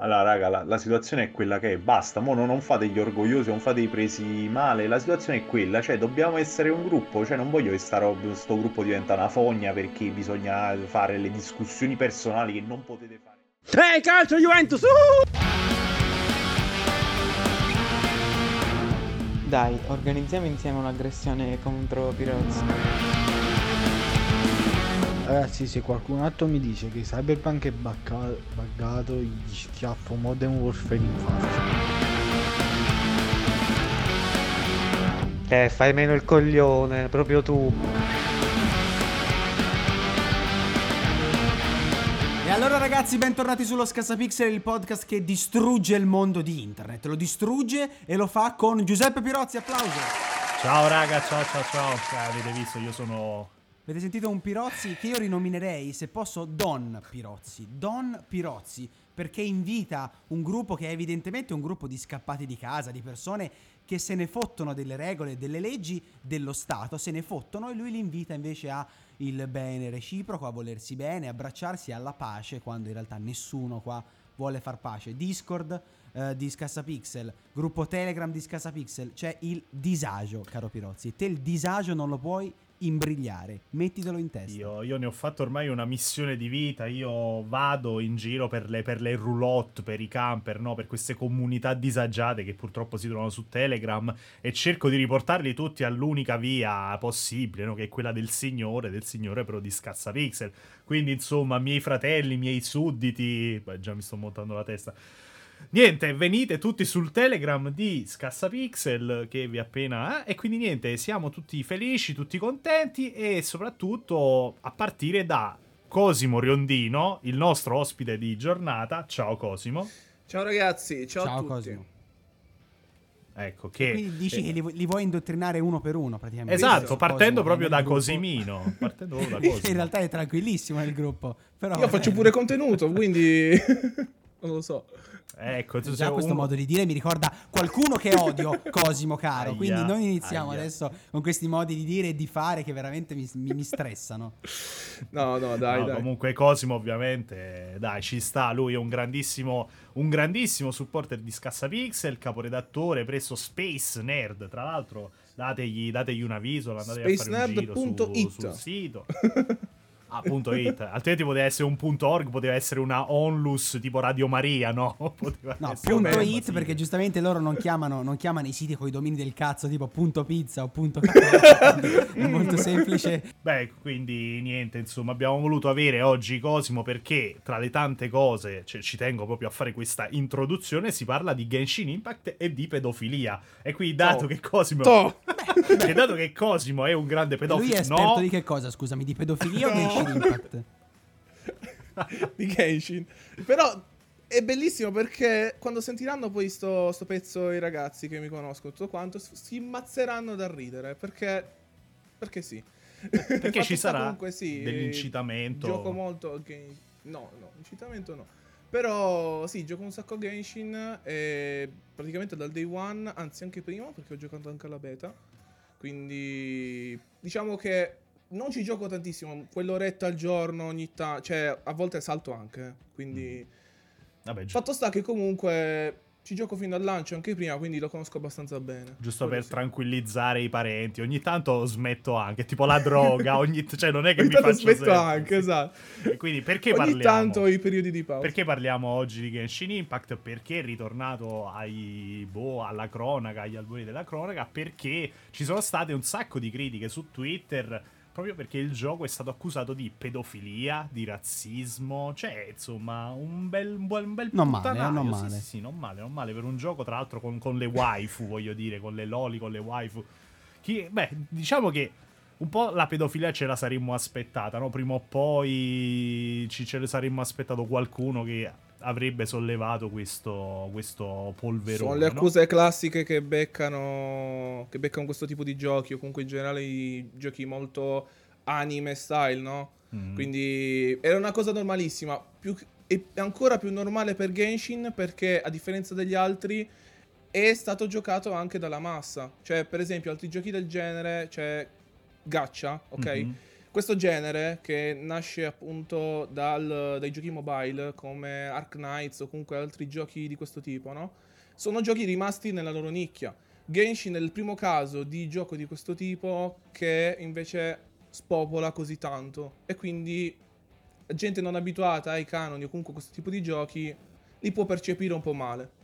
Allora, raga, la, la situazione è quella che è, basta, mo non, non fate gli orgogliosi, non fate i presi male, la situazione è quella, cioè dobbiamo essere un gruppo, cioè non voglio che sta, sto gruppo diventa una fogna perché bisogna fare le discussioni personali che non potete fare. Ehi, calcio Juventus! Uh! Dai, organizziamo insieme un'aggressione contro Pirozzi. Ragazzi, se qualcun altro mi dice che Cyberpunk è bugga- buggato, gli schiaffo Modern Warfare in faccia. Eh, fai meno il coglione, proprio tu. E allora ragazzi, bentornati sullo Scassapixel, il podcast che distrugge il mondo di internet. Lo distrugge e lo fa con Giuseppe Pirozzi, applauso. Ciao raga, ciao ciao ciao. Cioè, avete visto, io sono Avete sentito un Pirozzi che io rinominerei, se posso, Don Pirozzi. Don Pirozzi, perché invita un gruppo che è evidentemente un gruppo di scappati di casa, di persone che se ne fottono delle regole, delle leggi dello Stato, se ne fottono e lui li invita invece a il bene reciproco, a volersi bene, abbracciarsi alla pace, quando in realtà nessuno qua vuole far pace. Discord eh, di Scassapixel, gruppo Telegram di Scassapixel, c'è il disagio, caro Pirozzi. Te il disagio non lo puoi imbrigliare, mettitelo in testa. Io, io, ne ho fatto ormai una missione di vita, io vado in giro per le, per le roulotte, per i camper, no? per queste comunità disagiate che purtroppo si trovano su Telegram e cerco di riportarli tutti all'unica via possibile, no? che è quella del Signore, del Signore però di Scazzapixel. Quindi insomma, miei fratelli, miei sudditi, beh, già mi sto montando la testa Niente, venite tutti sul Telegram di Scassapixel che vi appena... Eh? E quindi niente, siamo tutti felici, tutti contenti e soprattutto a partire da Cosimo Riondino, il nostro ospite di giornata. Ciao Cosimo. Ciao ragazzi, ciao, ciao a tutti. Cosimo. Ecco che... Quindi dici eh, che li, li, vuoi indottrinare uno per uno praticamente. Esatto, partendo Cosimo, proprio da Cosimino. partendo da Cosimo. In realtà è tranquillissimo nel gruppo. Però, Io faccio pure contenuto, quindi... non lo so. Ecco, tu già questo uno... modo di dire mi ricorda qualcuno che odio, Cosimo caro. Aia, quindi non iniziamo aia. adesso con questi modi di dire e di fare che veramente mi, mi, mi stressano. No, no, dai, no, dai. Comunque Cosimo ovviamente, dai, ci sta. Lui è un grandissimo, un grandissimo supporter di Scassapixel, caporedattore presso Space Nerd. Tra l'altro dategli, dategli un avviso, andate a fare un giro su, sul sito. Ah, punto it. Altrimenti poteva essere un punto org, poteva essere una onlus tipo Radio Maria, no? Poteva no, punto it sì. perché giustamente loro non chiamano, non chiamano i siti con i domini del cazzo tipo punto pizza o punto È molto semplice. Beh, quindi niente, insomma, abbiamo voluto avere oggi Cosimo perché tra le tante cose, cioè, ci tengo proprio a fare questa introduzione, si parla di Genshin Impact e di pedofilia. E qui dato oh. che Cosimo... Beh, dato che Cosimo è un grande pedofilo... Lui è esperto no? di che cosa, scusami, di pedofilia no. o Genshin Impact. di Genshin. Però è bellissimo perché quando sentiranno poi sto, sto, pezzo i ragazzi che mi conoscono tutto quanto si immazzeranno da ridere perché perché sì. Perché ci sarà comunque, sì, dell'incitamento. Gioco molto No, no, incitamento no. Però sì, gioco un sacco a Genshin e praticamente dal day one, anzi anche prima perché ho giocato anche alla beta. Quindi diciamo che non ci gioco tantissimo, quell'oretta al giorno ogni tanto, cioè a volte salto anche, quindi... Mm. Vabbè, gi- Fatto sta che comunque ci gioco fino al lancio anche prima, quindi lo conosco abbastanza bene. Giusto Quello per sì. tranquillizzare i parenti. Ogni tanto smetto anche, tipo la droga, ogni cioè non è che ogni mi faccio smetto sempre. anche, esatto. E quindi perché ogni parliamo? tanto i periodi di pausa. Perché parliamo oggi di Genshin Impact? Perché è ritornato ai, boh, alla cronaca, agli albori della cronaca? Perché ci sono state un sacco di critiche su Twitter proprio perché il gioco è stato accusato di pedofilia, di razzismo, cioè insomma un bel, un bel, un bel non male, eh, non male. Sì, sì, sì, non male, non male per un gioco tra l'altro con, con le waifu, voglio dire, con le loli, con le waifu. Chi, beh, diciamo che un po' la pedofilia ce la saremmo aspettata, no? Prima o poi ci ce ne saremmo aspettato qualcuno che avrebbe sollevato questo, questo polverone. Sono le no? accuse classiche che beccano, che beccano questo tipo di giochi, o comunque in generale i giochi molto anime style, no? Mm. Quindi era una cosa normalissima. Più, e ancora più normale per Genshin perché, a differenza degli altri, è stato giocato anche dalla massa. Cioè, per esempio, altri giochi del genere, c'è Gacha, ok? Mhm. Questo genere che nasce appunto dal- dai giochi mobile come Ark Knights o comunque altri giochi di questo tipo, no? Sono giochi rimasti nella loro nicchia. Genshin è il primo caso di gioco di questo tipo che invece spopola così tanto e quindi gente non abituata ai canoni o comunque a questo tipo di giochi li può percepire un po' male.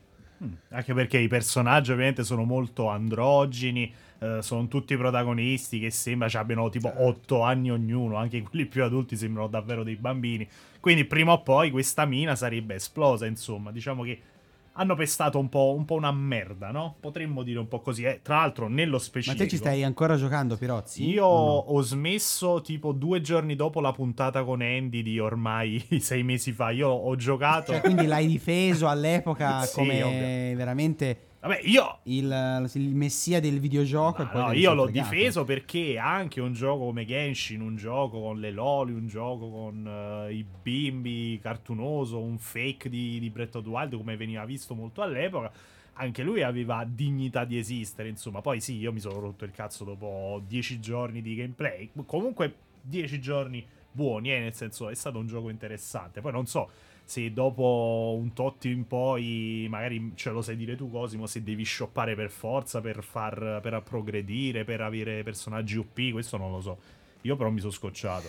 Mm, Anche perché i personaggi ovviamente sono molto androgeni, eh, sono tutti protagonisti che sembra ci abbiano tipo 8 anni ognuno, anche quelli più adulti sembrano davvero dei bambini. Quindi prima o poi questa mina sarebbe esplosa, insomma, diciamo che hanno pestato un po', un po' una merda, no? Potremmo dire un po' così. Eh, tra l'altro, nello Ma specifico... te ci stai ancora giocando, Pirozzi? Io no? ho smesso tipo due giorni dopo la puntata con Andy di ormai sei mesi fa. Io ho giocato... Cioè, quindi l'hai difeso all'epoca Sì, come ovvio. veramente Vabbè, io il, il messia del videogioco. no, ne io l'ho fregato. difeso perché anche un gioco come Genshin, un gioco con le loli, un gioco con eh, i bimbi cartunoso, un fake di, di Breath of the Wild come veniva visto molto all'epoca, anche lui aveva dignità di esistere, insomma. Poi sì, io mi sono rotto il cazzo dopo 10 giorni di gameplay. Comunque 10 giorni buoni, eh, nel senso è stato un gioco interessante. Poi non so se dopo un tot in poi, magari ce lo sai dire tu Cosimo, se devi shoppare per forza per far per progredire, per avere personaggi UP, questo non lo so. Io però mi sono scocciato.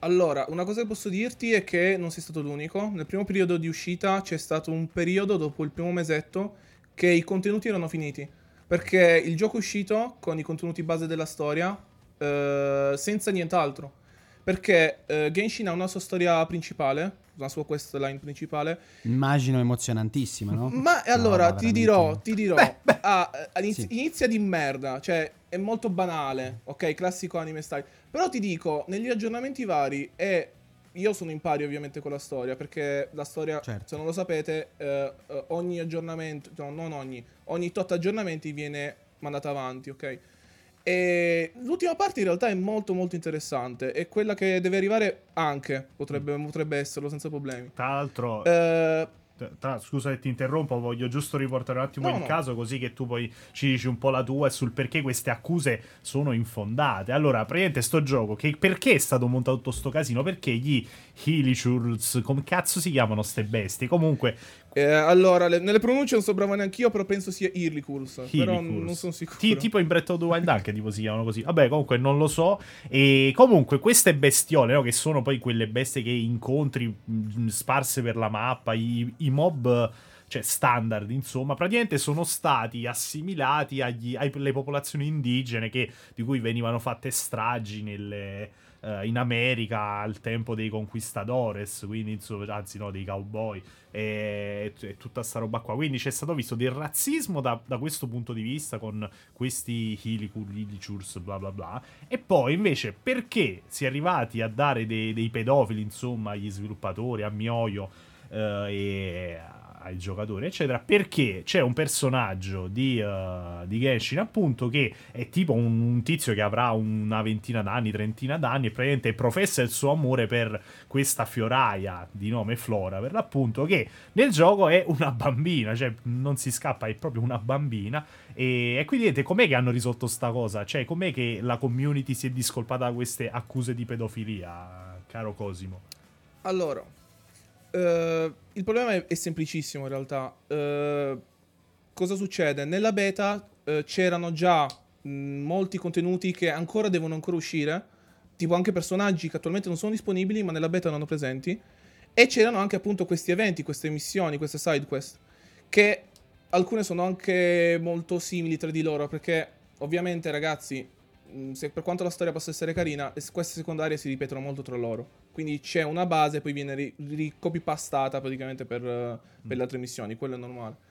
Allora, una cosa che posso dirti è che non sei stato l'unico. Nel primo periodo di uscita c'è stato un periodo dopo il primo mesetto che i contenuti erano finiti. Perché il gioco è uscito con i contenuti base della storia eh, senza nient'altro. Perché eh, Genshin ha una sua storia principale, una sua quest line principale, Immagino emozionantissima, no? ma No, allora ma ti dirò, ti dirò, ah, eh, iniz- Sì. inizia di merda, cioè è molto banale, ok, classico anime style. Però ti dico, negli aggiornamenti vari e io sono in pari ovviamente con la storia, perché la storia, Certo. se non lo sapete, eh, ogni aggiornamento, no, non ogni, ogni tot aggiornamenti viene mandata avanti, ok? E l'ultima parte in realtà è molto molto interessante, è quella che deve arrivare anche, potrebbe, potrebbe esserlo senza problemi. Tra l'altro, Eh, tra- scusa che ti interrompo, voglio giusto riportare un attimo No, il no. caso così che tu poi ci dici un po' la tua e sul perché queste accuse sono infondate. Allora, praticamente sto gioco, che perché è stato montato tutto sto casino? Perché gli Hilichurls, come cazzo si chiamano ste bestie? Comunque, Eh, allora, le- nelle pronunce non so bravo neanche io, però penso sia Irlicurs. Però non sono sicuro. Ti- tipo in Breath of the Wild anche tipo si chiamano così. Vabbè, comunque non lo so. E comunque queste bestiole, no, che sono poi quelle bestie che incontri mh, sparse per la mappa, i, i mob cioè standard, insomma, praticamente sono stati assimilati agli- alle popolazioni indigene che- di cui venivano fatte stragi nelle, eh, in America al tempo dei conquistadores, quindi anzi no, dei cowboy e, e tutta sta roba qua. Quindi c'è stato visto del razzismo da, da questo punto di vista con questi Hilicur, bla bla bla. E poi invece perché si è arrivati a dare dei, dei pedofili, insomma, agli sviluppatori, a Mioio eh, e ai giocatori, eccetera, perché c'è un personaggio di, eh, di Genshin, appunto, che è tipo un, un tizio che avrà una ventina d'anni, trentina d'anni, e praticamente professa il suo amore per questa fioraia di nome Flora, per l'appunto, che nel gioco è una bambina, cioè non si scappa, è proprio una bambina. E, e quindi vedete com'è che hanno risolto sta cosa? Cioè, com'è che la community si è discolpata da queste accuse di pedofilia, caro Cosimo? Allora, eh, il problema è, è semplicissimo in realtà. Eh, cosa succede? Nella beta eh, c'erano già mh, molti contenuti che ancora devono ancora uscire, tipo anche personaggi che attualmente non sono disponibili, ma nella beta erano presenti. E c'erano anche appunto questi eventi, queste missioni, queste side quest, che alcune sono anche molto simili tra di loro, perché ovviamente ragazzi, se per quanto la storia possa essere carina, es- queste secondarie si ripetono molto tra loro. Quindi c'è una base, poi viene ri- ricopipastata praticamente per, eh, per le altre missioni, quello è normale.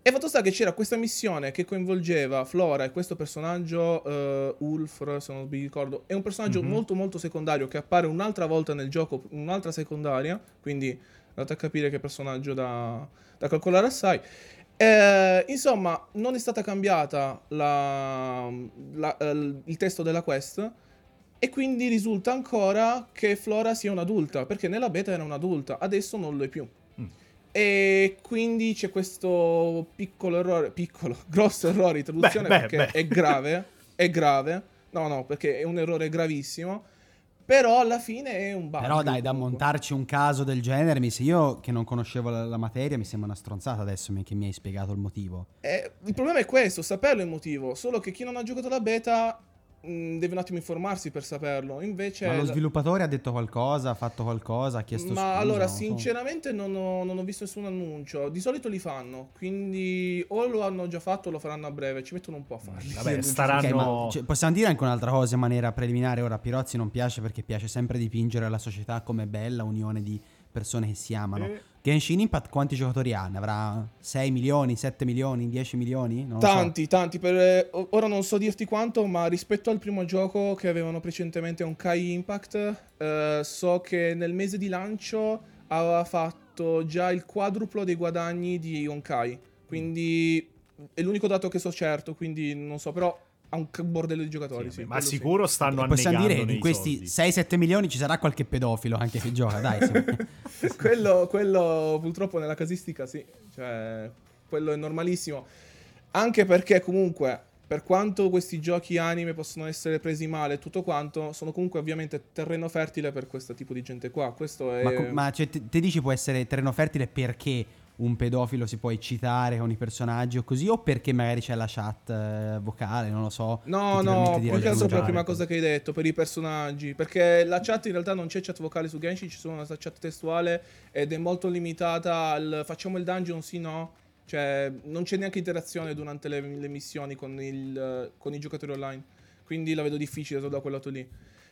E fatto sta che c'era questa missione che coinvolgeva Flora e questo personaggio, eh, Ulf, se non mi ricordo, è un personaggio Mhm. molto molto secondario che appare un'altra volta nel gioco, un'altra secondaria, quindi andate a capire che personaggio da, da calcolare assai. Eh, insomma, non è stata cambiata la- la- eh, il testo della quest e quindi risulta ancora che Flora sia un'adulta, perché nella beta era un'adulta, adesso non lo è più. Mm. E quindi c'è questo piccolo errore, piccolo, grosso errore di traduzione Beh, beh, perché beh. è grave, è grave. No, no, perché è un errore gravissimo. Però alla fine è un bug. Però dai, da montarci un caso del genere, mi se io che non conoscevo la, la materia mi sembra una stronzata adesso che mi hai spiegato il motivo. Eh, il problema è questo, saperlo è il motivo. Solo che chi non ha giocato la beta mh, deve un attimo informarsi per saperlo. Invece. Ma lo la- sviluppatore ha detto qualcosa, ha fatto qualcosa, ha chiesto Ma scusa, allora, non so. sinceramente non ho, non ho visto nessun annuncio. Di solito li fanno, quindi o lo hanno già fatto o lo faranno a breve. Ci mettono un po' a farli. Vabbè, staranno- Ok, ma, cioè, possiamo dire anche un'altra cosa in maniera preliminare. Ora, Pirozzi non piace perché piace sempre dipingere la società come bella unione di persone che si amano. Eh. Genshin Impact quanti giocatori ha? Ne avrà 6 milioni, 7 milioni, 10 milioni? Non lo so. Tanti, tanti. Per, eh, ora non so dirti quanto, ma rispetto al primo gioco che avevano precedentemente un Kai Impact, eh, so che nel mese di lancio aveva fatto già il quadruplo dei guadagni di Honkai. Quindi è l'unico dato che so certo, quindi non so, però ha un bordello di giocatori. Sì, sì, ma quello sì. sicuro stanno Possiamo annegando dire che nei di questi soldi. 6-7 milioni ci sarà qualche pedofilo anche che gioca, dai. sì. quello, quello purtroppo nella casistica sì, cioè quello è normalissimo. Anche perché comunque, per quanto questi giochi anime possono essere presi male e tutto quanto, sono comunque ovviamente terreno fertile per questo tipo di gente qua. Questo è... Ma, ma cioè, te, te dici può essere terreno fertile perché un pedofilo si può eccitare con i personaggi o così, o perché magari c'è la chat eh, vocale, non lo so. No, no, più che altro per la prima cosa che hai detto, per i personaggi. Perché la chat in realtà non c'è chat vocale su Genshin, ci sono una chat testuale ed è molto limitata al facciamo il dungeon, sì, no. Cioè, non c'è neanche interazione durante le, le missioni con, il, con i giocatori online. Quindi la vedo difficile da quel lato lì.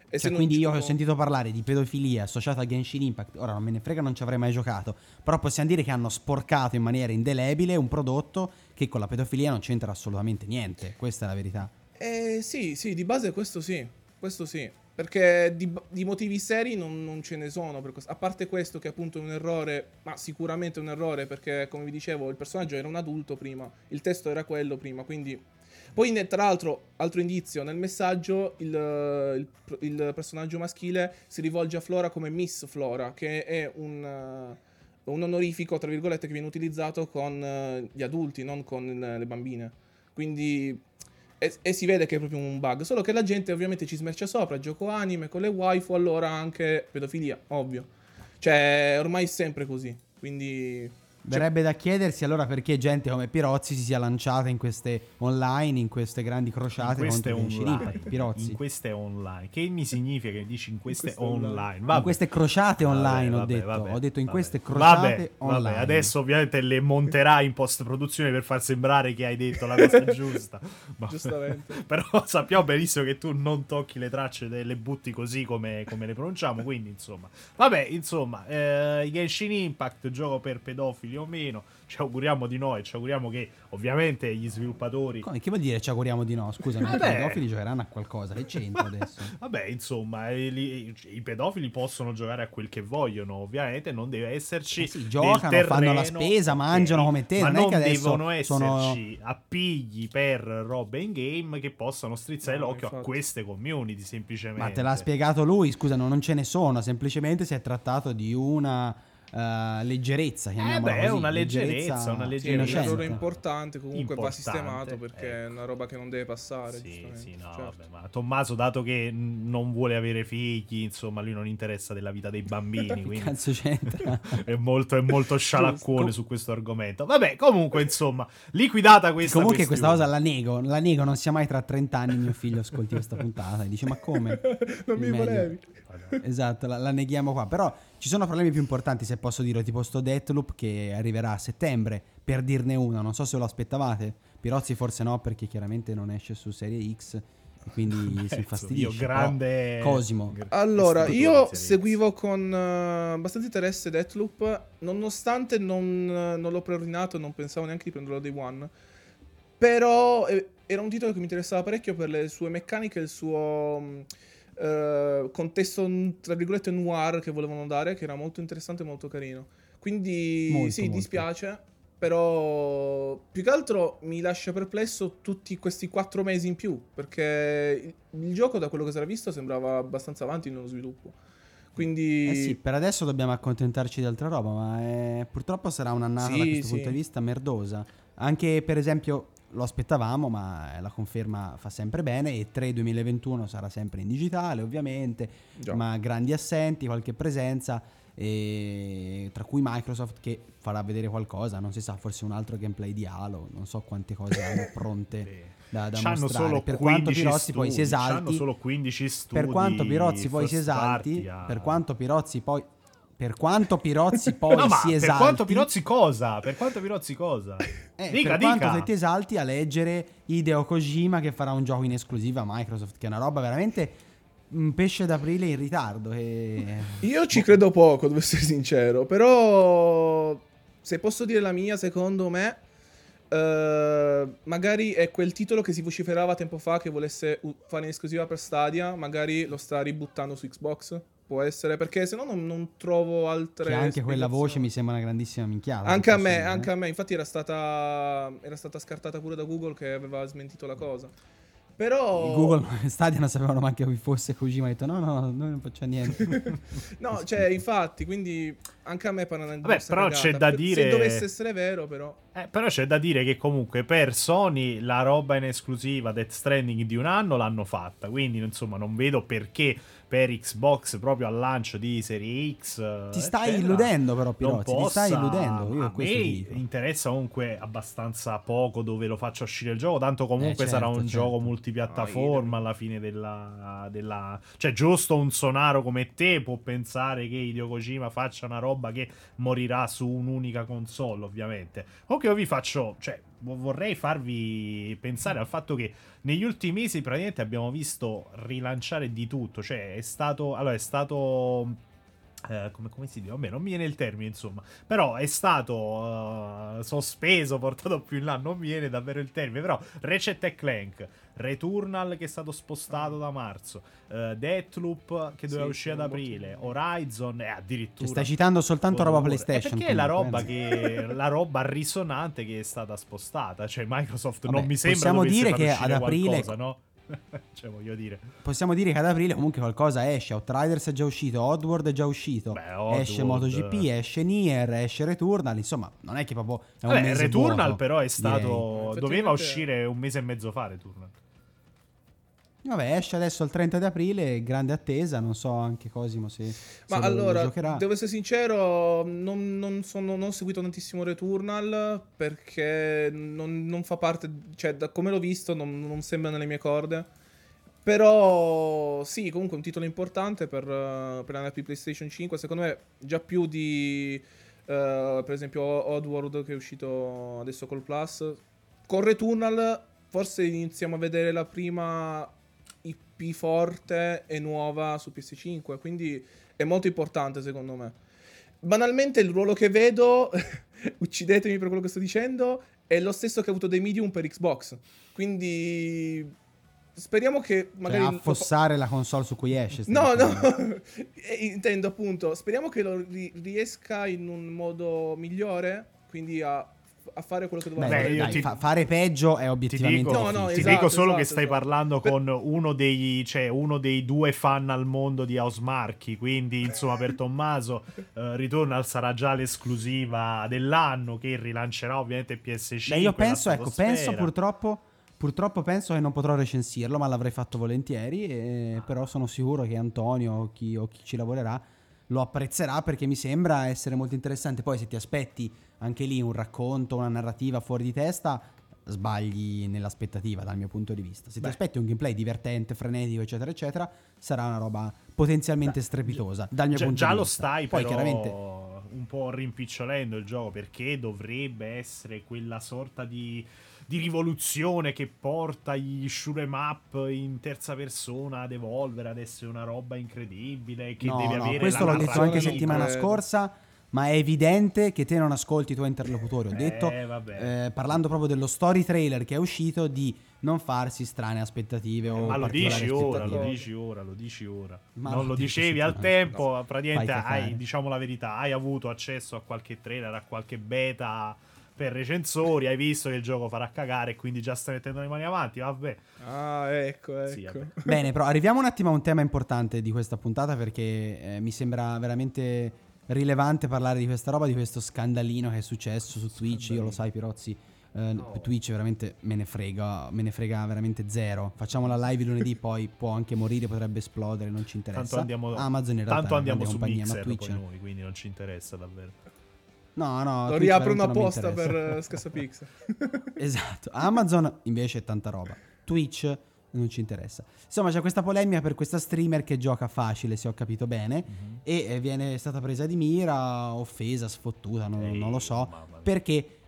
E Cioè, quindi io ho sentito parlare di pedofilia associata a Genshin Impact. Ora non me ne frega, non ci avrei mai giocato. Però possiamo dire che hanno sporcato in maniera indelebile un prodotto che con la pedofilia non c'entra assolutamente niente. Questa è la verità. Eh, sì, sì, di base questo sì. Questo sì. Perché di, di motivi seri non, non ce ne sono. A parte questo, che appunto è un errore, ma sicuramente un errore. Perché, come vi dicevo, il personaggio era un adulto prima. Il testo era quello prima. Quindi. Poi, tra l'altro, altro indizio: nel messaggio il, il- il personaggio maschile si rivolge a Flora come Miss Flora, che è un. eh, un onorifico, tra virgolette, che viene utilizzato con eh, gli adulti, non con eh, le bambine. Quindi e, e si vede che è proprio un bug. Solo che la gente ovviamente ci smercia sopra. Gioco anime con le waifu, allora anche pedofilia, ovvio. Cioè, ormai è sempre così. Quindi. Verrebbe da chiedersi allora perché gente come Pirozzi si sia lanciata in queste online, in queste grandi crociate in queste contro online. Impact. Pirozzi. In queste online. Che mi significa che dici in queste, queste online? online. Vabbè. In queste crociate online Vabbè, ho vabbè, detto. vabbè, ho detto in vabbè. queste crociate Vabbè, online. vabbè, adesso ovviamente le monterà in post produzione per far sembrare che hai detto la cosa giusta. Ma- Giustamente. Però sappiamo benissimo che tu non tocchi le tracce e le butti così come, come le pronunciamo. Quindi, insomma, vabbè, insomma, eh, Genshin Impact, gioco per pedofili o meno. Ci auguriamo di no e ci auguriamo che ovviamente gli sviluppatori. Come- Che vuol dire ci auguriamo di no? Scusa, i Vabbè. pedofili giocheranno a qualcosa. Che c'entra adesso? Vabbè, insomma, eh, li- i pedofili possono giocare a quel che vogliono, ovviamente non deve esserci. Eh sì, giocano, fanno la terreno, spesa, mangiano come te, Ma non è non che adesso devono sono- esserci appigli per robe in game che possano strizzare No, l'occhio a infatti. queste community, semplicemente. Ma te l'ha spiegato lui, scusa, no, non ce ne sono, semplicemente si è trattato di una eh, leggerezza, Eh chiamiamola beh, è così, una leggerezza, una Sì, è un leggerezza. errore importante. Comunque va Importante, sistemato perché è ecco. una roba che non deve passare. Sì, sì, no, Certo. vabbè, ma Tommaso, dato che non vuole avere figli, insomma, lui non interessa della vita dei bambini, Che quindi cazzo c'entra? è molto, è molto scialacquone su questo argomento. Vabbè, comunque, insomma, liquidata questa Comunque questa questione. cosa la nego, la nego, non sia mai tra 30 anni mio figlio ascolti questa puntata e dice ma come? Non mi Meglio. volevi. Esatto, la, la neghiamo qua, però ci sono problemi più importanti se posso dire, tipo sto Deathloop che arriverà a settembre, per dirne una, non so se lo aspettavate, Pirozzi forse no perché chiaramente non esce su Serie X, quindi si Dio, infastidisce. grande- Però, Cosimo. Allora, io seguivo con eh, abbastanza interesse Deathloop, nonostante non, non l'ho preordinato, non pensavo neanche di prenderlo day one. Però eh, era un titolo che mi interessava parecchio per le sue meccaniche, il suo eh, contesto, tra virgolette, noir che volevano dare, che era molto interessante e molto carino. Quindi Molto, sì, molto. dispiace, però più che altro mi lascia perplesso tutti questi quattro mesi in più, perché il, il gioco, da quello che si era visto, sembrava abbastanza avanti nello sviluppo. Quindi... Eh sì, per adesso dobbiamo accontentarci di altra roba, ma eh, purtroppo sarà un'annata Sì, da questo sì. punto di vista merdosa. Anche per esempio lo aspettavamo, ma eh, la conferma fa sempre bene e 3 2021 sarà sempre in digitale, ovviamente, Già. ma grandi assenti, qualche presenza tra cui Microsoft che farà vedere qualcosa, non si sa, forse un altro gameplay di Halo, non so quante cose hanno pronte da, da C'hanno mostrare. solo per quanto 15 Pirozzi poi si studi, esalti, solo 15 studi. per quanto Pirozzi poi si esalti, a- per quanto Pirozzi poi per quanto Pirozzi poi No, si per esalti quanto Pirozzi cosa? Per quanto Pirozzi cosa? eh, dica, per quanto dica. te ti esalti a leggere Hideo Kojima che farà un gioco in esclusiva a Microsoft che è una roba veramente un pesce d'aprile in ritardo e... Io ci credo poco, devo essere sincero, però se posso dire la mia, secondo me, eh, magari è quel titolo che si vociferava tempo fa che volesse fare in esclusiva per Stadia, magari lo sta ributtando su Xbox. Può essere, perché se no non, non trovo altre... che anche quella voce mi sembra una grandissima minchiata Anche a me, dire, anche eh. a me. Infatti era stata, era stata scartata pure da Google che aveva smentito la cosa. Però... Google e Stadia non sapevano manche chi fosse Kojima ha detto no no noi non facciamo niente No, cioè, infatti, quindi anche a me pare una Vabbè, però c'è da dire- Se dovesse essere vero, però... Eh, però c'è da dire che comunque per Sony la roba in esclusiva Death Stranding di un anno l'hanno fatta, quindi insomma non vedo perché per Xbox proprio al lancio di Serie X ti stai eccetera, illudendo però Pirozzi ti stai possa- illudendo io a me interessa comunque abbastanza poco dove lo faccia uscire il gioco tanto comunque Eh, sarà certo, un certo. gioco multipiattaforma alla fine della, della cioè giusto un sonaro come te può pensare che Hideo Kojima faccia una roba che morirà su un'unica console ovviamente. Comunque io vi faccio cioè vorrei farvi pensare al fatto che negli ultimi mesi praticamente abbiamo visto rilanciare di tutto cioè è stato allora è stato eh, come, come si dice? Vabbè, non mi viene il termine, insomma. Però è stato eh, sospeso, portato più in là. Non mi viene davvero il termine. Però Ratchet e Clank, Returnal che è stato spostato da marzo, eh, Deathloop che doveva Sì, uscire ad aprile, Horizon e addirittura. Cioè, stai citando soltanto roba War. PlayStation Eh, perché è la roba, che, la roba risonante che è stata spostata. Cioè, Microsoft Vabbè, non mi sembra possiamo dire che ad aprile- qualcosa, no? cioè, voglio dire. possiamo dire che ad aprile comunque qualcosa esce Outriders è già uscito Oddworld è già uscito Beh, esce MotoGP esce Nier esce Returnal insomma non è che proprio è un Vabbè, mese Returnal vuoto, però è stato... Doveva uscire un mese e mezzo fa Returnal. Vabbè, esce adesso il 30 di aprile, grande attesa, non so anche Cosimo se, se Ma lo allora, giocherà. devo essere sincero, non, non sono, non ho seguito tantissimo Returnal perché non, non fa parte, cioè da come l'ho visto non, non sembra nelle mie corde. Però sì, comunque è un titolo importante per, per la PlayStation 5, secondo me già più di eh, per esempio Oddworld che è uscito adesso col Plus. Con Returnal forse iniziamo a vedere la prima IP forte e nuova su PS5, quindi è molto importante secondo me. Banalmente il ruolo che vedo, uccidetemi per quello che sto dicendo, è lo stesso che ha avuto dei medium per Xbox. Quindi speriamo che Cioè, magari... affossare la console su cui esce. No, dicendo. no, intendo appunto, speriamo che lo ri- riesca in un modo migliore, quindi a, a fare quello che doveva Beh, fare. io dai, ti- fa- fare peggio è Ti obiettivamente dico, No, no, difficile. ti esatto, dico solo che esatto, stai esatto. parlando Per- con uno dei, cioè, uno dei due fan al mondo di House Marchi. Quindi, insomma, per Tommaso, eh, Returnal sarà già l'esclusiva dell'anno che rilancerà ovviamente PS5. Beh, io penso, ecco, penso purtroppo, purtroppo penso che non potrò recensirlo, ma l'avrei fatto volentieri, e- però sono sicuro che Antonio o chi, o chi ci lavorerà lo apprezzerà perché mi sembra essere molto interessante. Poi se ti aspetti anche lì un racconto, una narrativa fuori di testa, sbagli nell'aspettativa dal mio punto di vista. Se Beh. ti aspetti un gameplay divertente, frenetico, eccetera, eccetera, sarà una roba potenzialmente strepitosa dal mio Già, punto già di lo vista. stai Poi però chiaramente un po' rimpicciolendo il gioco perché dovrebbe essere quella sorta di di rivoluzione che porta gli shoot'em up in terza persona ad evolvere, ad essere una roba incredibile, che no, deve no, avere questo la l'ho detto anche settimana scorsa, ma è evidente che te non ascolti i tuoi interlocutori. Ho Eh, detto, eh, parlando proprio dello story trailer che è uscito, di non farsi strane aspettative o Eh, Ma lo dici ora, lo dici ora, lo dici ora. Ma non lo lo dicevi al tempo, praticamente hai, diciamo la verità, hai avuto accesso a qualche trailer, a qualche beta per recensori, hai visto che il gioco farà cagare e quindi già stai mettendo le mani avanti, vabbè. Ah, ecco, ecco. Sì, vabbè. Bene, però arriviamo un attimo a un tema importante di questa puntata perché eh, mi sembra veramente rilevante parlare di questa roba, di questo scandalino che è successo su Twitch. Io lo sai, Pirozzi. eh, Twitch veramente me ne frega, me ne frega veramente zero. Facciamo la live lunedì, poi può anche morire, potrebbe esplodere, non ci interessa. Tanto andiamo, Amazon in realtà tanto andiamo su compagnia, Mixer ma Twitch poi noi, quindi non ci interessa davvero. No, no, Lo Twitch riapro una veramente non mi posta per eh, Scassapix. Esatto. Amazon invece è tanta roba. Twitch non ci interessa. Insomma, c'è questa polemica per questa streamer che gioca facile, se ho capito bene, Mhm. e eh, viene stata presa di mira, offesa, sfottuta, non, Ehi, non lo so, perché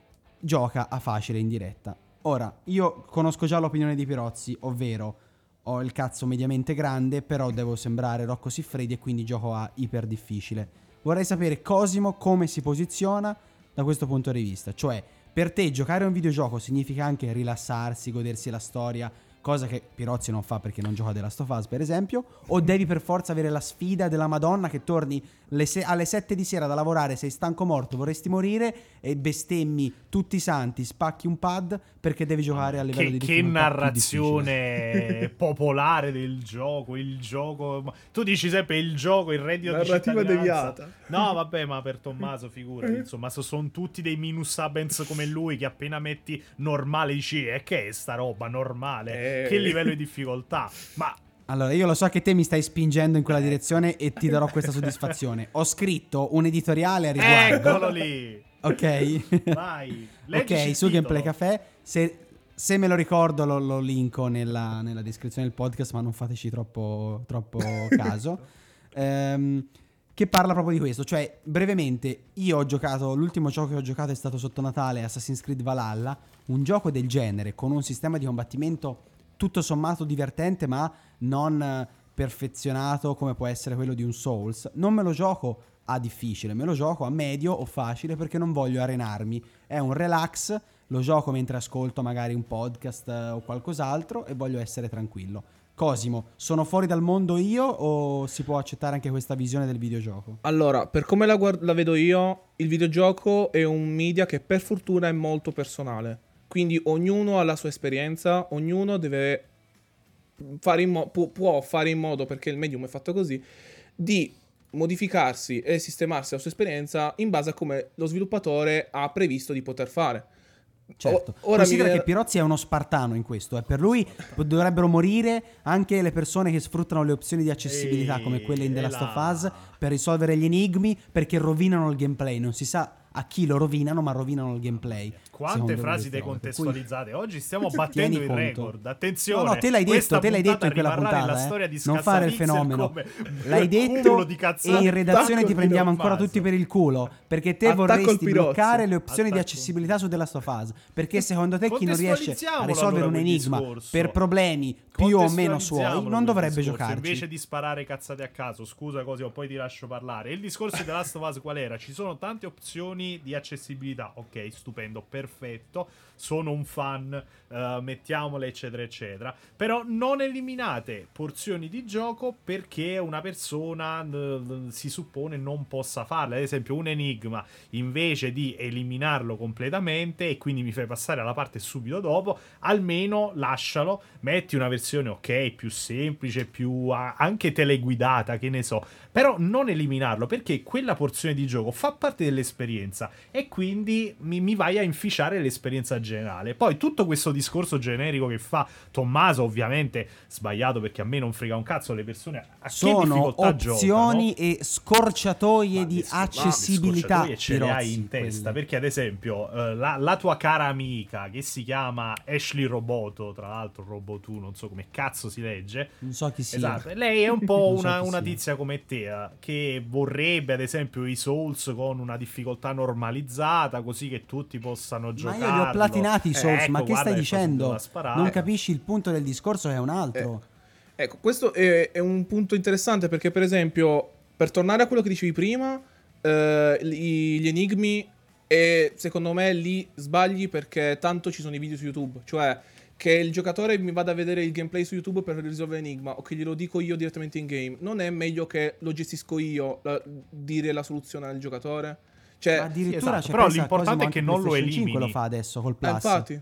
gioca a facile in diretta. Ora, io conosco già l'opinione di Pirozzi, ovvero ho il cazzo mediamente grande, però devo sembrare Rocco Siffredi e quindi gioco a iper difficile. Vorrei sapere Cosimo come si posiziona da questo punto di vista, cioè per te giocare a un videogioco significa anche rilassarsi, godersi la storia, cosa che Pirozzi non fa perché non gioca della Last of Us, per esempio, o devi per forza avere la sfida della Madonna che torni le se- alle 7 di sera da lavorare, sei stanco morto, vorresti morire e bestemmi tutti i santi, spacchi un pad perché devi giocare a livello Che, di che narrazione popolare del gioco, il gioco... Tu dici sempre il gioco, il reddito di Narrativa cittadinanza. deviata. No, vabbè, ma per Tommaso, figurati, insomma, so- sono tutti dei minus abens come lui che appena metti normale dici, e che è sta roba normale? Eh. Che livello di difficoltà? Ma Allora, io lo so che te mi stai spingendo in quella direzione e ti darò questa soddisfazione. Ho scritto un editoriale a riguardo. eccolo lì! Ok. Vai, ok, su Gameplay. Caffè. Se, se me lo ricordo lo, lo linko nella, nella descrizione del podcast, ma non fateci troppo, troppo caso. Ehm, che parla proprio di questo. Cioè, brevemente, io ho giocato, l'ultimo gioco che ho giocato è stato sotto Natale, Assassin's Creed Valhalla, un gioco del genere, con un sistema di combattimento tutto sommato divertente, ma non eh, perfezionato come può essere quello di un Souls. Non me lo gioco a difficile, me lo gioco a medio o facile perché non voglio arenarmi. È un relax, lo gioco mentre ascolto magari un podcast eh, o qualcos'altro e voglio essere tranquillo. Cosimo, sono fuori dal mondo io o si può accettare anche questa visione del videogioco? Allora, per come la, guard- la vedo io, il videogioco è un media che per fortuna è molto personale. Quindi ognuno ha la sua esperienza, ognuno deve fare in mo- può, può fare in modo, perché il medium è fatto così, di modificarsi e sistemarsi la sua esperienza in base a come lo sviluppatore ha previsto di poter fare. Certo. O- ora Considera viene- che Pirozzi è uno spartano in questo, eh. per lui dovrebbero morire anche le persone che sfruttano le opzioni di accessibilità Ehi, come quelle in The Last of Us per risolvere gli enigmi perché rovinano il gameplay, non si sa a chi lo rovinano, ma rovinano il gameplay. Quante frasi. Per cui- decontestualizzate. Oggi stiamo battendo il record. Attenzione. No, no, te l'hai detto, te l'hai detto in quella puntata. eh. di non fare il fenomeno. L'hai detto di e in redazione ti prendiamo ancora tutti per il culo. Perché te Attacco vorresti bloccare le opzioni di Attacco. accessibilità su The Last of Us. Perché secondo te chi non riesce a risolvere allora un enigma per problemi più o meno suoi non dovrebbe giocarci. Invece di sparare cazzate a caso, scusa così o poi ti lascio parlare. Il discorso di The Last of Us qual era? Ci sono tante opzioni di accessibilità. Ok, stupendo, perfetto. Sono un fan, eh, mettiamole, eccetera, eccetera. Però non eliminate porzioni di gioco perché una persona eh, si suppone non possa farle. Ad esempio, un enigma invece di eliminarlo completamente e quindi mi fai passare alla parte subito dopo, almeno lascialo, metti una versione ok, più semplice, più anche teleguidata, che ne so, però non eliminarlo perché quella porzione di gioco fa parte dell'esperienza e quindi mi, mi vai a inficiare l'esperienza generale. Poi tutto questo discorso generico che fa Tommaso, ovviamente sbagliato perché a me non frega un cazzo le persone a che Sono difficoltà opzioni giocano. e scorciatoie Ma di ma accessibilità. scorciatoie ce le hai in testa quelle. perché ad esempio eh, la, la tua cara amica che si chiama Ashley Roboto tra l'altro Robotu non so come cazzo si legge Non so chi sia. Esatto, lei è un po' Non so una, una tizia come te eh, che vorrebbe ad esempio i Souls con una difficoltà normalizzata, così che tutti possano Ma giocare. io li ho platinati i Souls, ma che stai dicendo? Eh. Non capisci il punto del discorso, è un altro. Ecco, questo è, è un punto interessante perché, per esempio, per tornare a quello che dicevi prima, eh, gli, gli enigmi, e secondo me lì sbagli perché tanto ci sono i video su YouTube. Cioè, che il giocatore mi vada a vedere il gameplay su YouTube per risolvere l'enigma o che glielo dico io direttamente in game. Non è meglio che lo gestisco io, la- dire la soluzione al giocatore? Cioè, addirittura esatto, c'è però l'importante è che non lo 5 lo elimini. fa adesso col Eh, Plus. infatti.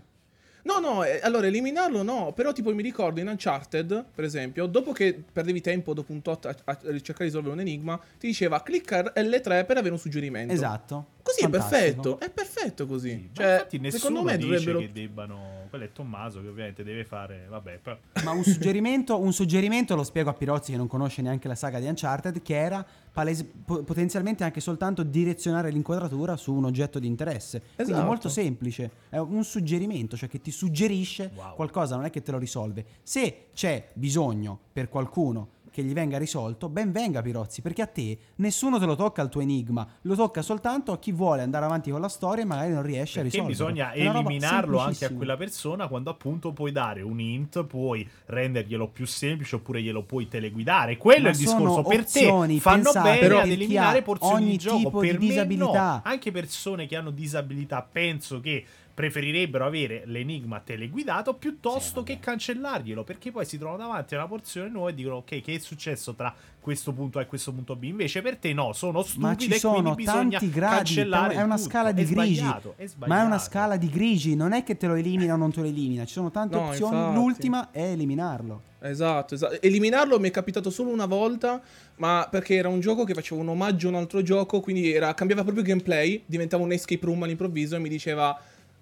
No, no, eh, allora eliminarlo no, però tipo mi ricordo in Uncharted, per esempio, dopo che perdevi tempo dopo un tot a, a cercare di risolvere un enigma, ti diceva clicca L3 per avere un suggerimento. Esatto. Così Fantastico. è perfetto, è perfetto così. Ma Cioè, infatti nessuno secondo me dice dovrebbero che debbano... Quello è Tommaso che ovviamente deve fare... Vabbè, però... Ma un suggerimento, un suggerimento lo spiego a Pirozzi che non conosce neanche la saga di Uncharted, che era palese- po- potenzialmente anche soltanto direzionare l'inquadratura su un oggetto di interesse. Quindi Esatto. è molto semplice, è un suggerimento, cioè che ti suggerisce Wow. qualcosa, non è che te lo risolve. Se c'è bisogno per qualcuno che gli venga risolto, ben venga Pirozzi, perché a te nessuno te lo tocca il tuo enigma, lo tocca soltanto a chi vuole andare avanti con la storia e magari non riesce Perché a risolverlo. bisogna eliminarlo anche a quella persona quando appunto puoi dare un int, puoi renderglielo più semplice oppure glielo puoi teleguidare. Quello Ma è il discorso. Per te fanno bene per ad eliminare porzioni di gioco. tipo di per me disabilità. no. Anche persone che hanno disabilità penso che preferirebbero avere l'enigma teleguidato piuttosto che cancellarglielo perché poi si trovano davanti a una porzione nuova e dicono ok che è successo tra questo punto A e questo punto B invece per te no sono Ma stupide ci e quindi sono tanti gradi, è una tutto. scala di È grigi. sbagliato, è Ma è una scala di grigi, non è che te lo elimina o non te lo elimina, ci sono tante No, opzioni, infatti. l'ultima è eliminarlo. Esatto, esatto. Eliminarlo mi è capitato solo una volta, ma perché era un gioco che faceva un omaggio a un altro gioco, quindi era- cambiava proprio il gameplay, diventava un escape room all'improvviso e mi diceva...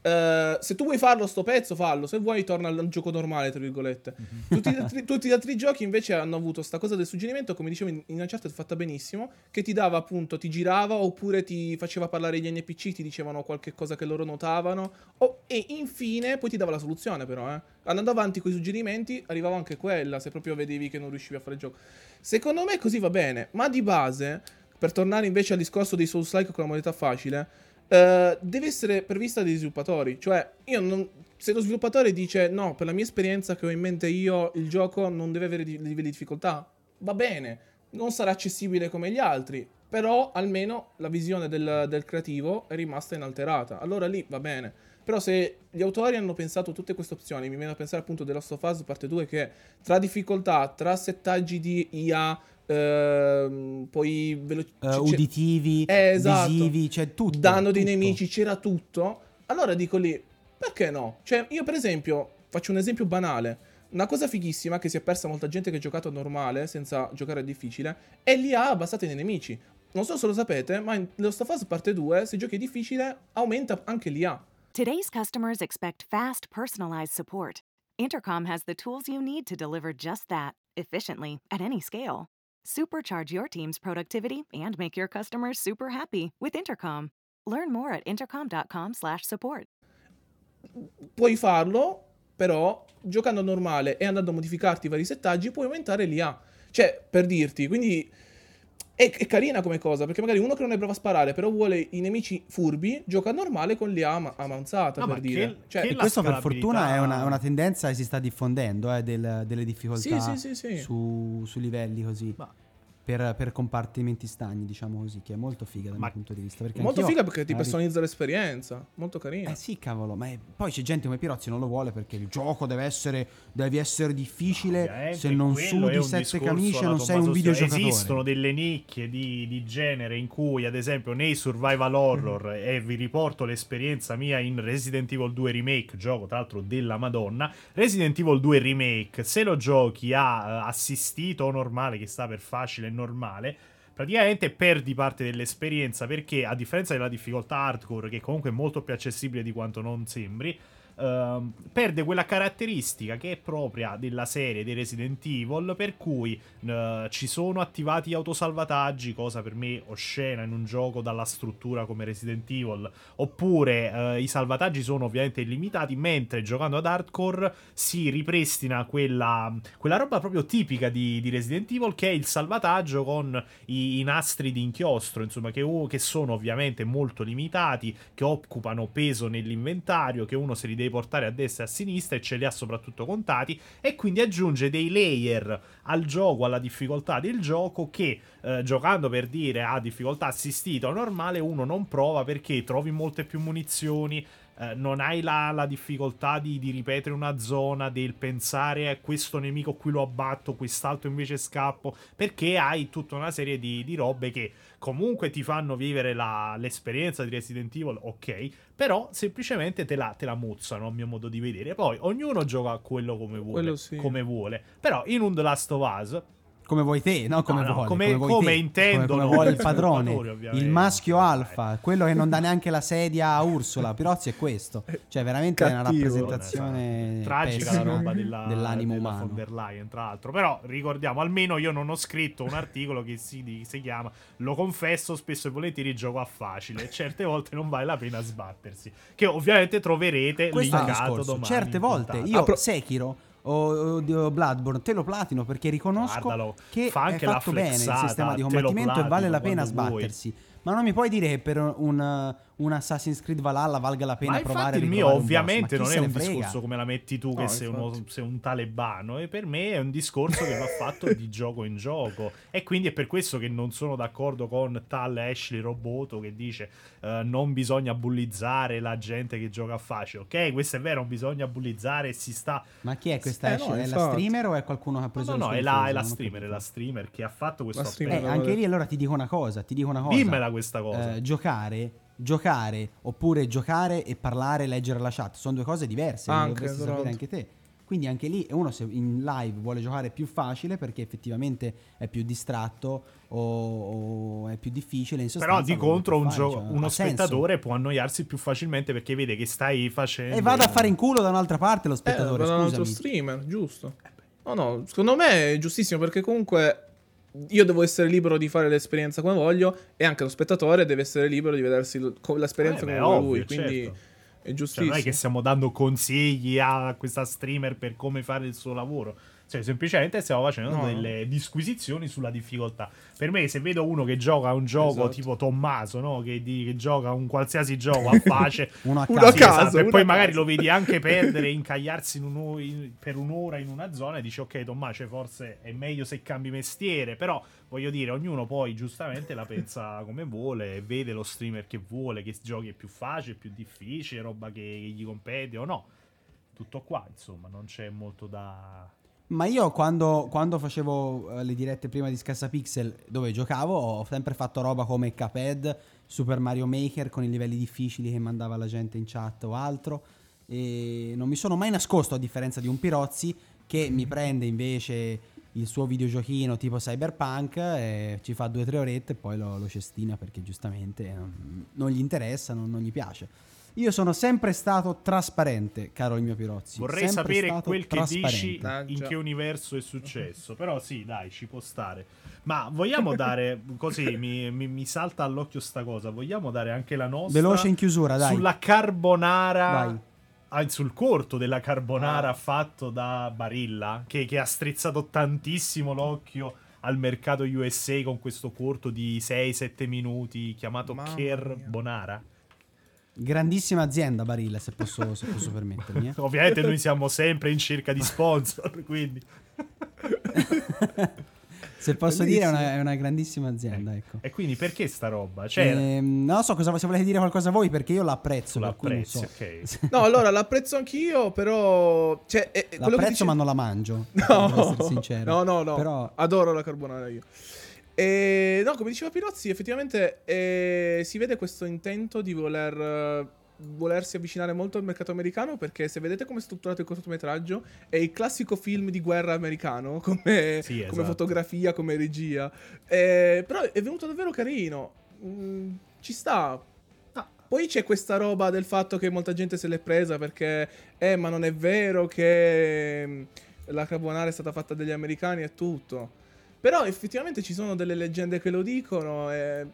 "Eh, se tu vuoi farlo sto pezzo fallo. Se vuoi torna al gioco normale tra virgolette. Tutti, gli altri, tutti gli altri giochi invece hanno avuto sta cosa del suggerimento come dicevo in, in Uncharted fatta benissimo che ti dava appunto ti girava oppure ti faceva parlare gli NPC ti dicevano qualche cosa che loro notavano. O- e infine poi ti dava la soluzione però eh. andando avanti con i suggerimenti arrivava anche quella se proprio vedevi che non riuscivi a fare il gioco. Secondo me così va bene ma di base per tornare invece al discorso dei Souls-like con la modalità facile eh, deve essere prevista dai sviluppatori. Cioè, io non. Se lo sviluppatore dice no, per la mia esperienza che ho in mente io, il gioco non deve avere livelli di difficoltà, va bene, non sarà accessibile come gli altri, però almeno la visione del, del creativo è rimasta inalterata. Allora lì va bene. Però se gli autori hanno pensato tutte queste opzioni, mi viene a pensare appunto della Last of Us parte 2 che tra difficoltà, tra settaggi di IA, ehm, poi velo- Eh, c'è- c'è- uditivi, eh, esatto. visivi, c'è tutto. danno dei tutto. nemici, c'era tutto. Allora dico lì, perché no? Cioè, io per esempio, faccio un esempio banale. Una cosa fighissima che si è persa molta gente che ha giocato a normale, senza giocare a difficile, è l'IA abbassata nei nemici. Non so se lo sapete, ma in Last of Us parte 2, se giochi difficile, aumenta anche l'IA. Today's customers expect fast, personalized support. Intercom has the tools you need to deliver just that, efficiently, at any scale. Supercharge your team's productivity and make your customers super happy with Intercom. Learn more at intercom.com/support. Puoi farlo, però, giocando normale e andando a modificarti i vari settaggi, puoi aumentare l'IA. Cioè, per dirti, quindi è, è carina come cosa, perché magari uno che non è bravo a sparare, però vuole i nemici furbi, gioca normale con l'IA am- avanzata, No, per dire. che- Cioè, che E questo per fortuna è una, una tendenza che si sta diffondendo, eh, del- delle difficoltà Sì, sì, sì, sì. Su, su livelli così. Ma- Per, per compartimenti stagni, diciamo così, che è molto figa dal Ma- mio punto di vista. Perché molto figa perché ti magari- personalizza l'esperienza. Molto carina. Eh sì, cavolo, ma è- poi c'è gente come Pirozzi non lo vuole perché il gioco deve essere, devi essere difficile. Se non sudi sette camicie non sei un videogiocatore. Esistono delle nicchie di, di genere in cui, ad esempio, nei survival horror, e vi riporto l'esperienza mia in Resident Evil 2 Remake, gioco tra l'altro della Madonna. Resident Evil 2 Remake, se lo giochi a eh, assistito o normale, che sta per facile normale, praticamente perdi parte dell'esperienza perché, a differenza della difficoltà hardcore, che comunque è molto più accessibile di quanto non sembri, ehm, perde quella caratteristica che è propria della serie dei Resident Evil, per cui eh, ci sono attivati autosalvataggi, cosa per me oscena in un gioco dalla struttura come Resident Evil, oppure eh, i salvataggi sono ovviamente illimitati, mentre giocando ad hardcore si ripristina quella, quella roba proprio tipica di, di Resident Evil, che è il salvataggio con i, i nastri di inchiostro, insomma, che, che sono ovviamente molto limitati, che occupano peso nell'inventario, che uno se li deve portare a destra e a sinistra e ce li ha soprattutto contati, e quindi aggiunge dei layer al gioco, alla difficoltà del gioco, che eh, giocando per dire a difficoltà assistita o normale uno non prova perché trovi molte più munizioni. Eh, non hai la, la difficoltà di, di, ripetere una zona, del pensare a questo nemico qui lo abbatto, quest'altro invece scappo, perché hai tutta una serie di, di robe che comunque ti fanno vivere la, l'esperienza di Resident Evil, ok, però semplicemente te la, te la mozzano a mio modo di vedere. Poi ognuno gioca quello come vuole, sì. come vuole. Però in un The Last of Us come vuoi te, no? Come, no, no, vuoi, come, come, come te, intendono come, come vuole il padrone, il maschio alfa, quello che non dà neanche la sedia a Ursula. Pirozzi è questo, cioè veramente Cattivo. è una rappresentazione tragica la roba della, dell'animo della umano. von der Leyen, tra l'altro. Però ricordiamo, almeno io non ho scritto un articolo che si, si chiama Lo confesso, spesso e volentieri gioco a facile. Certe volte non vale la pena sbattersi. Che ovviamente troverete Questo linkato domani. Certe volte puntata. io Ah, pro- Sekiro o, Bloodborne te lo platino perché riconosco Guardalo, che fa anche è fatto bene il sistema di combattimento e vale la pena quando vuoi. Ma non mi puoi dire che per un, un Assassin's Creed Valhalla valga la pena Ma provare il mio ovviamente non è un frega? discorso come la metti tu che No, sei, uno, sei un talebano e per me è un discorso che va fatto di gioco in gioco e quindi è per questo che non sono d'accordo con tal Ashley Roboto che dice eh, non bisogna bullizzare la gente che gioca a facile ok questo è vero non bisogna bullizzare e si sta Ma chi è questa? Eh, no, Ashley? è la infatti. streamer o è qualcuno che ha no preso no, il no suo è la, è la streamer è la streamer che ha fatto questo La Eh, anche lì allora ti dico una cosa, ti dico una cosa. dimmela questa cosa Eh, giocare, giocare oppure giocare e parlare leggere la chat sono due cose diverse, lo Anche, dovresti esatto. sapere anche te. Quindi anche lì uno se in live vuole giocare più facile perché effettivamente è più distratto o, o è più difficile in però di lo contro un fare, gio- cioè, uno ha senso. spettatore può annoiarsi più facilmente perché vede che stai facendo E vada a fare in culo da un'altra parte lo Eh, spettatore, da un altro streamer, giusto. No, no, secondo me è giustissimo perché comunque io devo essere libero di fare l'esperienza come voglio e anche lo spettatore deve essere libero di vedersi l'esperienza Eh, come vuole lui, quindi certo. è Cioè, giustissimo. non è che stiamo dando consigli a questa streamer per come fare il suo lavoro. Cioè, semplicemente stiamo facendo No, delle disquisizioni sulla difficoltà. Per me, se vedo uno che gioca a un gioco Esatto. tipo Tommaso, no? Che, di- che gioca un qualsiasi gioco a pace. Uno a Uno caso. a caso, esatto, e poi a magari caso. lo vedi anche perdere, incagliarsi in un'o- in- per un'ora in una zona e dici ok Tommaso forse è meglio se cambi mestiere, però voglio dire ognuno poi giustamente la pensa come vuole, vede lo streamer che vuole, che giochi è più facile, più difficile, roba che gli compete o no. Tutto qua, insomma, non c'è molto da... Ma io quando, quando facevo eh, le dirette prima di Scassapixel dove giocavo ho sempre fatto roba come Cuphead, Super Mario Maker con i livelli difficili che mandava la gente in chat o altro e non mi sono mai nascosto a differenza di un Pirozzi che mi prende invece il suo videogiochino tipo Cyberpunk e ci fa due o tre orette e poi lo, lo cestina perché giustamente non, non gli interessa, non, non gli piace. Io sono sempre stato trasparente, caro il mio Pirozzi. Vorrei sempre sapere stato quel che dici in che universo è successo. Però sì, dai, ci può stare. Ma vogliamo dare, così mi, mi- mi salta all'occhio sta cosa, vogliamo dare anche la nostra... Veloce in chiusura, dai. Sulla carbonara... Vai. ah, sul corto della carbonara Ah. fatto da Barilla, che, che ha strizzato tantissimo l'occhio al mercato USA con questo corto di 6-7 minuti chiamato Mamma Care mia. Grandissima azienda Barilla, se posso, se posso permettermi. eh. Ovviamente noi siamo sempre in cerca di sponsor, quindi... Se posso dire, è una, è una grandissima azienda. Ecco. E quindi perché sta roba? Cioè, Ehm, non lo so cosa se volete dire qualcosa voi perché io l'apprezzo. sulla per cui non prezzi, so. ok. No, allora l'apprezzo anch'io, però cioè, che L'apprezzo, dice- ma non la mangio. No, essere sincero. no, no, no. Però Adoro la carbonara io. E, no, come diceva Pirozzi, effettivamente eh, si vede questo intento di voler eh, volersi avvicinare molto al mercato americano perché se vedete come è strutturato il cortometraggio è il classico film di guerra americano come, Sì, come esatto. fotografia, come regia. Eh, però è venuto davvero carino. Mm, ci sta. Ah, Poi c'è questa roba del fatto che molta gente se l'è presa perché, eh, ma non è vero che mm, la carbonara è stata fatta dagli americani e tutto. Però effettivamente ci sono delle leggende che lo dicono e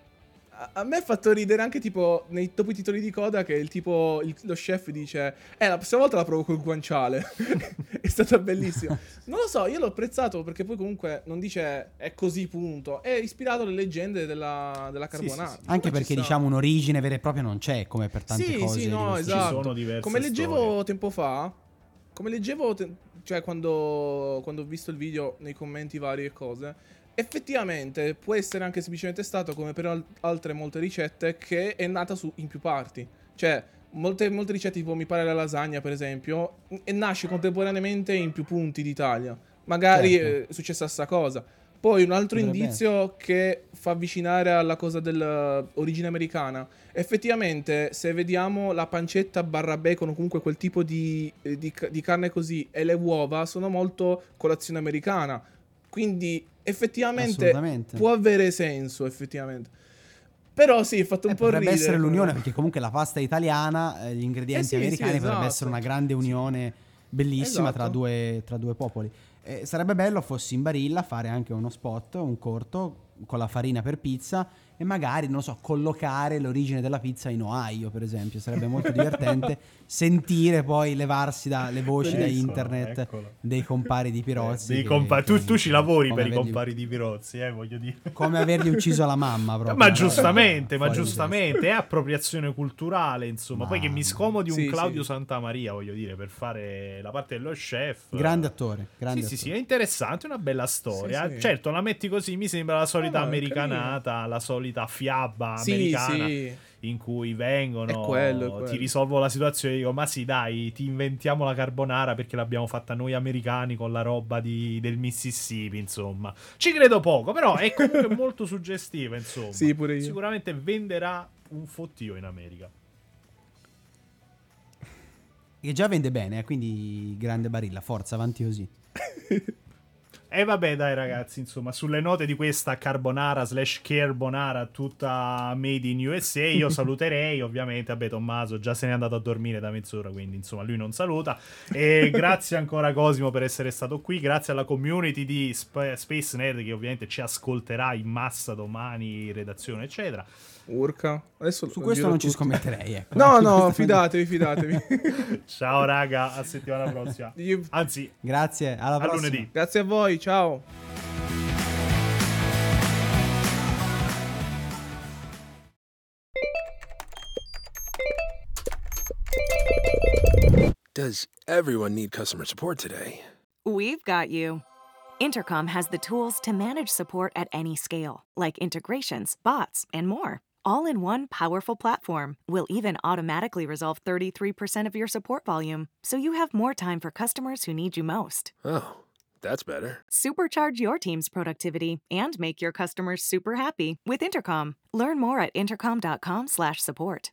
a, a me ha fatto ridere anche tipo nei, dopo i titoli di coda che il tipo, il- lo chef dice, eh, la prossima volta la provo col guanciale. è stata bellissima. Non lo so, io l'ho apprezzato perché poi comunque non dice è così punto, è ispirato alle leggende della, della Sì, sì, carbonara. sì. Anche perché diciamo un'origine vera e propria non c'è come per tante Sì, cose. sì, di no, esatto. sono diverse Come leggevo storie. tempo fa, come leggevo, te- cioè quando, quando ho visto il video nei commenti vari e cose, effettivamente può essere anche semplicemente stato come per al- altre molte ricette che è nata su- in più parti. Cioè, molte, molte ricette, tipo mi pare la lasagna, per esempio, e nasce contemporaneamente in più punti d'Italia. Magari Certo. è successa sta cosa. Poi un altro Potrebbe indizio che fa avvicinare alla cosa dell'origine americana. Effettivamente, se vediamo la pancetta barra bacon o comunque quel tipo di, eh, di di carne così e le uova sono molto colazione americana. Quindi effettivamente può avere senso, effettivamente. Però sì, ha fatto un Eh, po' potrebbe ridere. essere l'unione perché comunque la pasta italiana, eh, gli ingredienti Eh sì, americani sì, potrebbe esatto. essere una grande unione bellissima tra, Esatto. due, tra due popoli. Eh, sarebbe bello fossi in Barilla fare anche uno spot, un corto con la farina per pizza e magari, non lo so, collocare l'origine della pizza in Ohio, per esempio. Sarebbe molto divertente sentire poi levarsi dalle voci da internet eccolo. dei compari di Pirozzi. Dei che- compa- tu, tu ci lavori per i avergli- compari di Pirozzi, eh, voglio dire. Come avergli ucciso la mamma proprio. Ma giustamente, ma giustamente, è appropriazione culturale, insomma. Poi che mi scomodi un Sì, Claudio sì. Santamaria, voglio dire, per fare la parte dello chef. Grande attore, grande Sì, sì, sì, attore. è interessante, una bella storia. Sì, sì. Certo, la metti così, mi sembra la solita è americanata, la solita fiaba Sì, americana sì. in cui vengono, È quello, è quello. ti risolvo la situazione e dico, ma sì, dai, ti inventiamo la carbonara perché l'abbiamo fatta noi americani con la roba di- del Mississippi, insomma. Ci credo poco, però è comunque molto suggestiva, insomma. Sì, pure io. Sicuramente venderà un fottio in America. Che già vende bene, eh, quindi grande barilla, forza, avanti così. E vabbè, dai ragazzi, insomma, sulle note di questa carbonara slash carbonara tutta made in USA, io saluterei, ovviamente, vabbè, Tommaso già se n'è andato a dormire da mezz'ora, quindi insomma, lui non saluta. E grazie ancora Cosimo per essere stato qui, grazie alla community di Sp- Space Nerd che ovviamente ci ascolterà in massa domani, redazione, eccetera. Urca. Adesso Su questo non ci tutti. scommetterei, ecco. No, no, fidatevi, fidatevi. Ciao raga, a settimana prossima. Anzi, Grazie, alla a prossima. lunedì. Grazie a voi, ciao. Does everyone need customer support today? We've got you. Intercom has the tools to manage support at any scale, like integrations, bots, and more. All in one powerful platform. We'll even automatically resolve 33% of your support volume, so you have more time for customers who need you most. Oh, that's better. Supercharge your team's productivity and make your customers super happy with Intercom. Learn more at intercom.com/support.